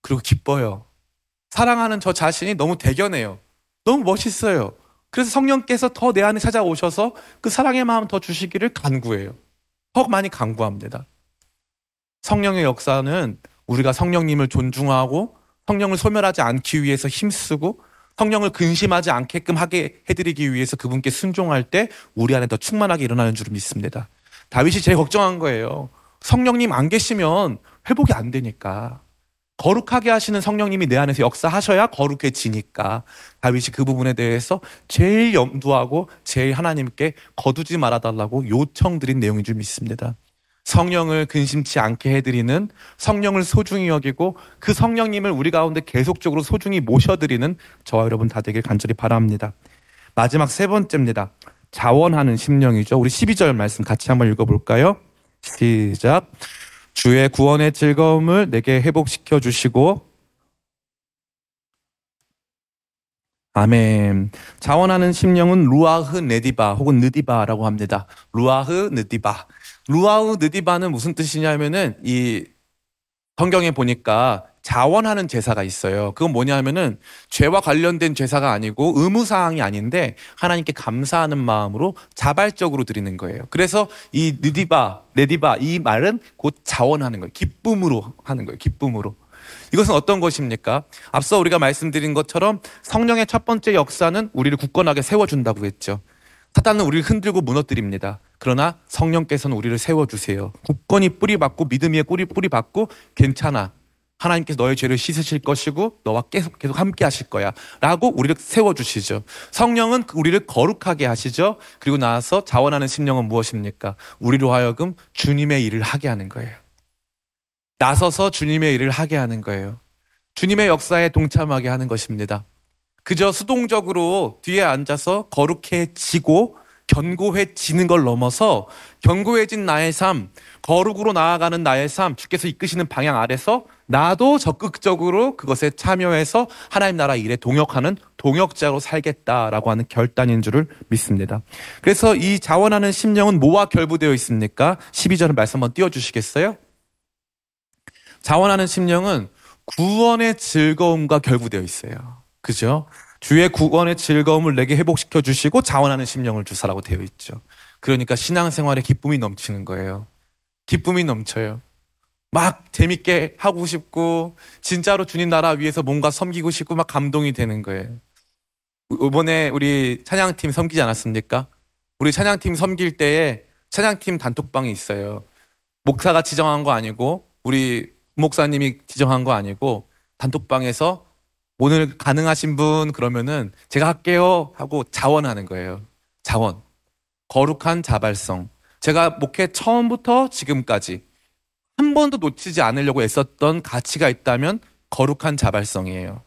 그리고 기뻐요. 사랑하는 저 자신이 너무 대견해요. 너무 멋있어요. 그래서 성령께서 더 내 안에 찾아오셔서 그 사랑의 마음 더 주시기를 간구해요. 더 많이 간구합니다. 성령의 역사는 우리가 성령님을 존중하고 성령을 소멸하지 않기 위해서 힘쓰고 성령을 근심하지 않게끔 하게 해드리기 위해서 그분께 순종할 때 우리 안에 더 충만하게 일어나는 줄 믿습니다. 다윗이 제일 걱정한 거예요. 성령님 안 계시면 회복이 안 되니까. 거룩하게 하시는 성령님이 내 안에서 역사하셔야 거룩해지니까 다윗이 그 부분에 대해서 제일 염두하고 제일 하나님께 거두지 말아달라고 요청드린 내용인 줄 믿습니다. 성령을 근심치 않게 해드리는 성령을 소중히 여기고 그 성령님을 우리 가운데 계속적으로 소중히 모셔드리는 저와 여러분 다 되길 간절히 바랍니다. 마지막 세 번째입니다. 자원하는 심령이죠. 우리 12절 말씀 같이 한번 읽어볼까요? 시작. 주의 구원의 즐거움을 내게 회복시켜 주시고 아멘. 자원하는 심령은 루아흐 네디바 혹은 느디바라고 합니다. 루아흐 느디바. 루아흐 느디바는 무슨 뜻이냐면은 이 성경에 보니까 자원하는 제사가 있어요. 그건 뭐냐면은 죄와 관련된 제사가 아니고 의무 사항이 아닌데 하나님께 감사하는 마음으로 자발적으로 드리는 거예요. 그래서 이 느디바, 네디바 이 말은 곧 자원하는 거예요. 기쁨으로 하는 거예요. 기쁨으로. 이것은 어떤 것입니까? 앞서 우리가 말씀드린 것처럼 성령의 첫 번째 역사는 우리를 굳건하게 세워준다고 했죠. 사탄은 우리를 흔들고 무너뜨립니다. 그러나 성령께서는 우리를 세워주세요. 굳건히 뿌리 받고 믿음 위에 뿌리 뿌리 받고 괜찮아. 하나님께서 너의 죄를 씻으실 것이고 너와 계속 계속 함께 하실 거야. 라고 우리를 세워주시죠. 성령은 우리를 거룩하게 하시죠. 그리고 나서 자원하는 심령은 무엇입니까? 우리로 하여금 주님의 일을 하게 하는 거예요. 나서서 주님의 일을 하게 하는 거예요. 주님의 역사에 동참하게 하는 것입니다. 그저 수동적으로 뒤에 앉아서 거룩해지고 견고해지는 걸 넘어서 견고해진 나의 삶, 거룩으로 나아가는 나의 삶, 주께서 이끄시는 방향 아래서 나도 적극적으로 그것에 참여해서 하나님 나라 일에 동역하는 동역자로 살겠다라고 하는 결단인 줄을 믿습니다. 그래서 이 자원하는 심령은 뭐와 결부되어 있습니까? 12절은 말씀 한번 띄워주시겠어요? 자원하는 심령은 구원의 즐거움과 결부되어 있어요. 그죠? 주의 구원의 즐거움을 내게 회복시켜 주시고 자원하는 심령을 주사라고 되어 있죠. 그러니까 신앙생활에 기쁨이 넘치는 거예요. 기쁨이 넘쳐요. 막 재밌게 하고 싶고 진짜로 주님 나라 위해서 뭔가 섬기고 싶고 막 감동이 되는 거예요. 이번에 우리 찬양팀 섬기지 않았습니까? 우리 찬양팀 섬길 때에 찬양팀 단톡방이 있어요. 목사가 지정한 거 아니고 우리 목사님이 지정한 거 아니고 단톡방에서 오늘 가능하신 분 그러면은 제가 할게요 하고 자원하는 거예요. 자원. 거룩한 자발성. 제가 목회 처음부터 지금까지 한 번도 놓치지 않으려고 애썼던 가치가 있다면 거룩한 자발성이에요.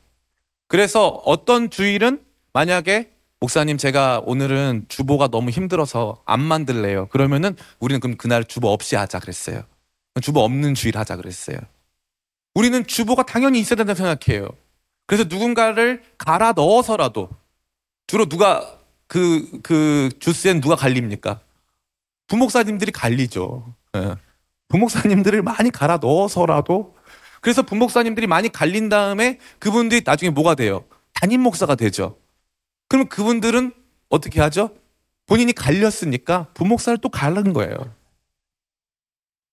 그래서 어떤 주일은 만약에 목사님 제가 오늘은 주보가 너무 힘들어서 안 만들래요. 그러면은 우리는 그럼 그날 주보 없이 하자 그랬어요. 주보 없는 주일 하자 그랬어요. 우리는 주보가 당연히 있어야 된다고 생각해요. 그래서 누군가를 갈아 넣어서라도 주로 누가 그, 그 주스엔 누가 갈립니까? 부목사님들이 갈리죠. 예. 부목사님들을 많이 갈아 넣어서라도 그래서 부목사님들이 많이 갈린 다음에 그분들이 나중에 뭐가 돼요? 담임 목사가 되죠. 그럼 그분들은 어떻게 하죠? 본인이 갈렸으니까 부목사를 또 갈른 거예요.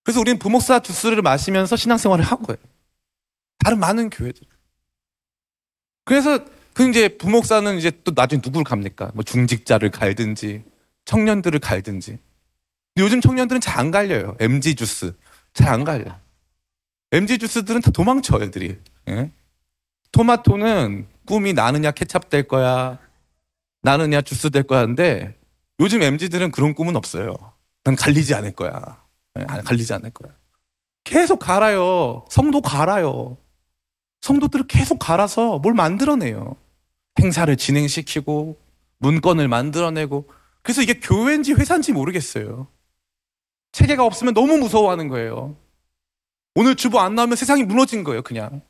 그래서 우리는 부목사 주스를 마시면서 신앙생활을 한 거예요. 다른 많은 교회들. 그래서 그 이제 부목사는 이제 또 나중에 누구를 갑니까? 뭐 중직자를 갈든지 청년들을 갈든지. 요즘 청년들은 잘 안 갈려요. MG 주스 잘 안 갈려. MG 주스들은 다 도망쳐 애들이. 예? 토마토는 꿈이 나느냐 케찹 될 거야, 나느냐 주스 될 거야인데 요즘 MG들은 그런 꿈은 없어요. 난 갈리지 않을 거야. 예, 갈리지 않을 거야. 계속 갈아요. 성도 갈아요. 성도들을 계속 갈아서 뭘 만들어내요. 행사를 진행시키고 문건을 만들어내고 그래서 이게 교회인지 회사인지 모르겠어요. 체계가 없으면 너무 무서워하는 거예요. 오늘 주보 안 나오면 세상이 무너진 거예요, 그냥.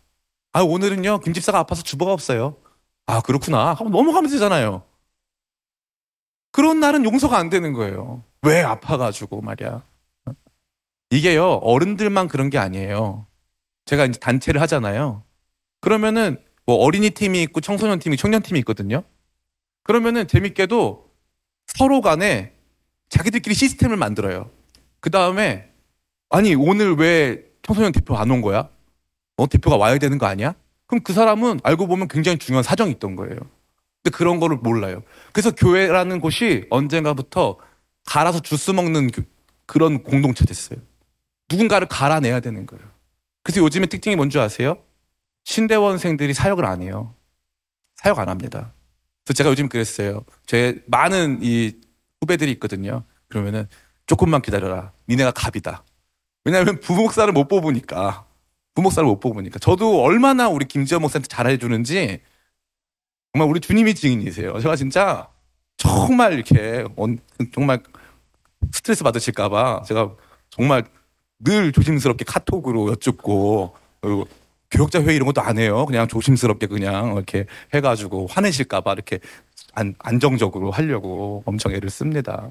아, 오늘은요, 김 집사가 아파서 주보가 없어요. 아, 그렇구나. 하고 넘어가면 되잖아요. 그런 날은 용서가 안 되는 거예요. 왜 아파가지고 말이야. 이게요, 어른들만 그런 게 아니에요. 제가 이제 단체를 하잖아요. 그러면은 뭐 어린이 팀이 있고 청소년 팀이 청년 팀이 있거든요. 그러면은 재밌게도 서로 간에 자기들끼리 시스템을 만들어요. 그 다음에 아니 오늘 왜 청소년 대표 안 온 거야? 어 대표가 와야 되는 거 아니야? 그럼 그 사람은 알고 보면 굉장히 중요한 사정이 있던 거예요. 근데 그런 거를 몰라요. 그래서 교회라는 곳이 언젠가부터 갈아서 주스 먹는 교- 그런 공동체 됐어요. 누군가를 갈아내야 되는 거예요. 그래서 요즘의 특징이 뭔지 아세요? 신대원생들이 사역을 안 해요. 사역 안 합니다. 그래서 제가 요즘 그랬어요. 제 많은 이 후배들이 있거든요. 그러면은 조금만 기다려라. 니네가 갑이다. 왜냐하면 [laughs] 부목사를 못 뽑으니까. 부목사를 못 뽑으니까. 저도 얼마나 우리 김지현 목사한테 잘해주는지 정말 우리 주님이 증인이세요. 제가 진짜 정말 이렇게 정말 스트레스 받으실까봐 제가 정말 늘 조심스럽게 카톡으로 여쭙고 그리고 교역자 회의 이런 것도 안 해요. 그냥 조심스럽게 그냥 이렇게 해가지고 화내실까봐 이렇게 안, 안정적으로 하려고 엄청 애를 씁니다.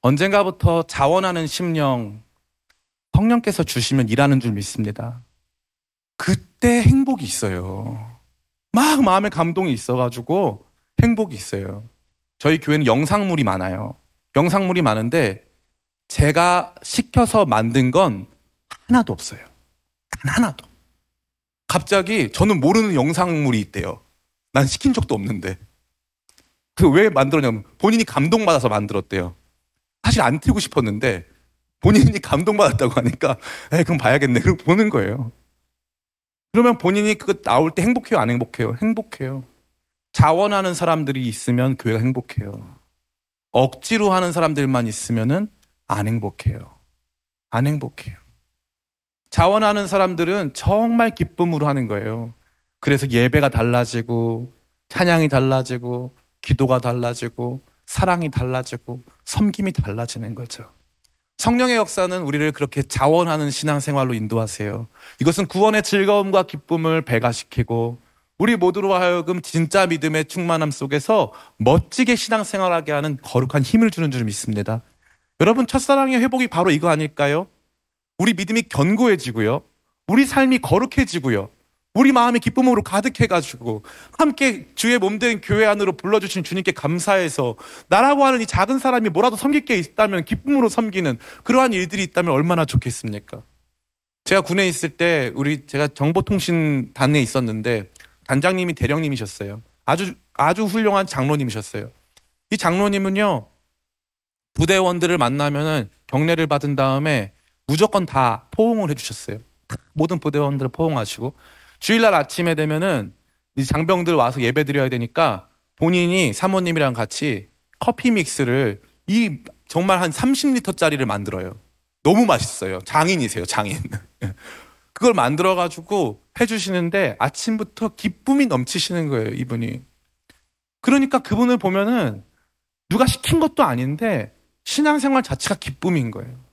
언젠가부터 자원하는 심령 성령께서 주시면 일하는 줄 믿습니다. 그때 행복이 있어요. 막 마음에 감동이 있어가지고 행복이 있어요. 저희 교회는 영상물이 많아요. 영상물이 많은데 제가 시켜서 만든 건 하나도 없어요. 단 하나도. 갑자기 저는 모르는 영상물이 있대요. 난 시킨 적도 없는데. 그 왜 만들었냐면 본인이 감동받아서 만들었대요. 사실 안 틀고 싶었는데 본인이 [laughs] 감동받았다고 하니까 에 그럼 봐야겠네. 그럼 보는 거예요. 그러면 본인이 그거 나올 때 행복해요? 안 행복해요? 행복해요. 자원하는 사람들이 있으면 교회가 행복해요. 억지로 하는 사람들만 있으면은 안 행복해요. 안 행복해요. 자원하는 사람들은 정말 기쁨으로 하는 거예요. 그래서 예배가 달라지고, 찬양이 달라지고, 기도가 달라지고, 사랑이 달라지고, 섬김이 달라지는 거죠. 성령의 역사는 우리를 그렇게 자원하는 신앙생활로 인도하세요. 이것은 구원의 즐거움과 기쁨을 배가시키고 우리 모두로 하여금 진짜 믿음의 충만함 속에서 멋지게 신앙생활하게 하는 거룩한 힘을 주는 줄 믿습니다. 여러분 첫사랑의 회복이 바로 이거 아닐까요? 우리 믿음이 견고해지고요. 우리 삶이 거룩해지고요. 우리 마음이 기쁨으로 가득해가지고 함께 주의 몸된 교회 안으로 불러주신 주님께 감사해서 나라고 하는 이 작은 사람이 뭐라도 섬길 게 있다면 기쁨으로 섬기는 그러한 일들이 있다면 얼마나 좋겠습니까? 제가 군에 있을 때 우리 제가 정보통신단에 있었는데 단장님이 대령님이셨어요. 아주 아주 훌륭한 장로님이셨어요. 이 장로님은요 부대원들을 만나면은 경례를 받은 다음에 무조건 다 포옹을 해주셨어요. 모든 부대원들을 포옹하시고 주일날 아침에 되면은 이 장병들 와서 예배 드려야 되니까 본인이 사모님이랑 같이 커피 믹스를 이 정말 한 30리터짜리를 만들어요. 너무 맛있어요. 장인이세요, 장인. [laughs] 그걸 만들어 가지고 해주시는데 아침부터 기쁨이 넘치시는 거예요, 이분이. 그러니까 그분을 보면은 누가 시킨 것도 아닌데 신앙생활 자체가 기쁨인 거예요.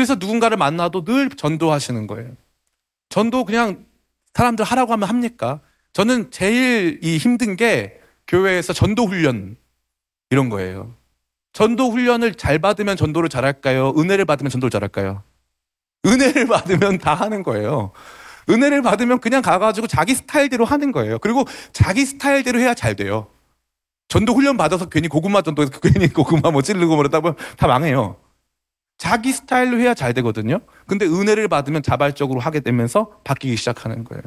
그래서 누군가를 만나도 늘 전도하시는 거예요. 전도 그냥 사람들 하라고 하면 합니까? 저는 제일 이 힘든 게 교회에서 전도 훈련 이런 거예요. 전도 훈련을 잘 받으면 전도를 잘할까요? 은혜를 받으면 전도를 잘할까요? 은혜를 받으면 다 하는 거예요. 은혜를 받으면 그냥 가가지고 자기 스타일대로 하는 거예요. 그리고 자기 스타일대로 해야 잘 돼요. 전도 훈련 받아서 괜히 고구마 전도해서 [laughs] 괜히 고구마 뭐 찌르고 뭐랬다 보면 다 망해요. 자기 스타일로 해야 잘 되거든요. 근데 은혜를 받으면 자발적으로 하게 되면서 바뀌기 시작하는 거예요.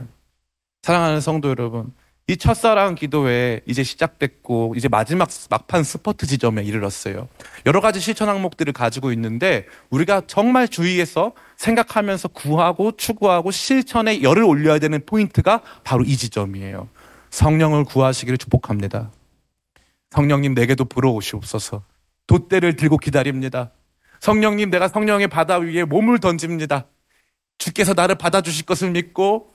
사랑하는 성도 여러분, 이 첫사랑 기도회 이제 시작됐고 이제 마지막 막판 스퍼트 지점에 이르렀어요. 여러 가지 실천 항목들을 가지고 있는데 우리가 정말 주의해서 생각하면서 구하고 추구하고 실천에 열을 올려야 되는 포인트가 바로 이 지점이에요. 성령을 구하시기를 축복합니다. 성령님 내게도 불어오시옵소서. 돛대를 들고 기다립니다. 성령님, 내가 성령의 바다 위에 몸을 던집니다. 주께서 나를 받아주실 것을 믿고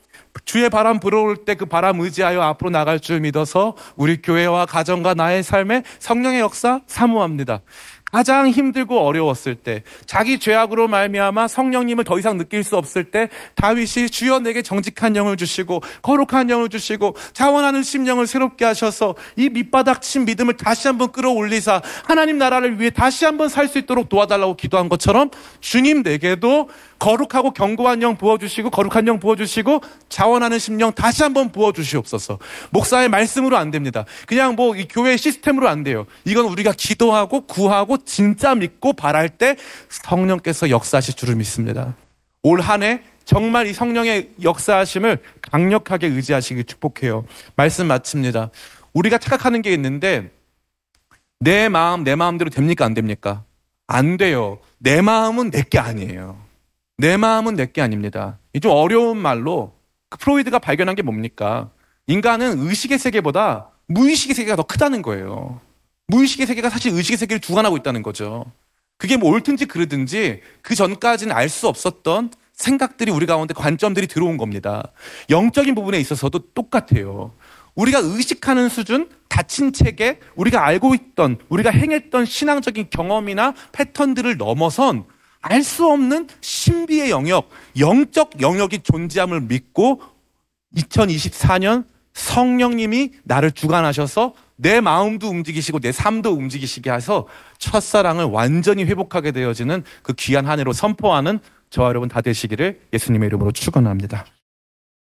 주의 바람 불어올 때 그 바람 의지하여 앞으로 나갈 줄 믿어서 우리 교회와 가정과 나의 삶에 성령의 역사 사모합니다. 가장 힘들고 어려웠을 때 자기 죄악으로 말미암아 성령님을 더 이상 느낄 수 없을 때 다윗이 주여 내게 정직한 영을 주시고 거룩한 영을 주시고 자원하는 심령을 새롭게 하셔서 이 밑바닥 친 믿음을 다시 한번 끌어올리사 하나님 나라를 위해 다시 한번 살 수 있도록 도와달라고 기도한 것처럼 주님 내게도 거룩하고 견고한 영 부어주시고 거룩한 영 부어주시고 자원하는 심령 다시 한번 부어주시옵소서. 목사의 말씀으로 안 됩니다. 그냥 뭐 이 교회 시스템으로 안 돼요. 이건 우리가 기도하고 구하고 진짜 믿고 바랄 때 성령께서 역사하실 줄을 믿습니다. 올 한 해 정말 이 성령의 역사하심을 강력하게 의지하시길 축복해요. 말씀 마칩니다. 우리가 착각하는 게 있는데 내 마음 내 마음대로 됩니까 안 됩니까? 안 돼요. 내 마음은 내 게 아니에요. 내 마음은 내게 아닙니다. 이 좀 어려운 말로 그 프로이드가 발견한 게 뭡니까? 인간은 의식의 세계보다 무의식의 세계가 더 크다는 거예요. 무의식의 세계가 사실 의식의 세계를 주관하고 있다는 거죠. 그게 뭐 옳든지 그르든지 그 전까지는 알 수 없었던 생각들이 우리 가운데 관점들이 들어온 겁니다. 영적인 부분에 있어서도 똑같아요. 우리가 의식하는 수준, 닫힌 체계, 우리가 알고 있던, 우리가 행했던 신앙적인 경험이나 패턴들을 넘어선 알 수 없는 신비의 영역, 영적 영역이 존재함을 믿고 2024년 성령님이 나를 주관하셔서 내 마음도 움직이시고 내 삶도 움직이시게 해서 첫사랑을 완전히 회복하게 되어지는 그 귀한 한 해로 선포하는 저와 여러분 다 되시기를 예수님의 이름으로 축원합니다.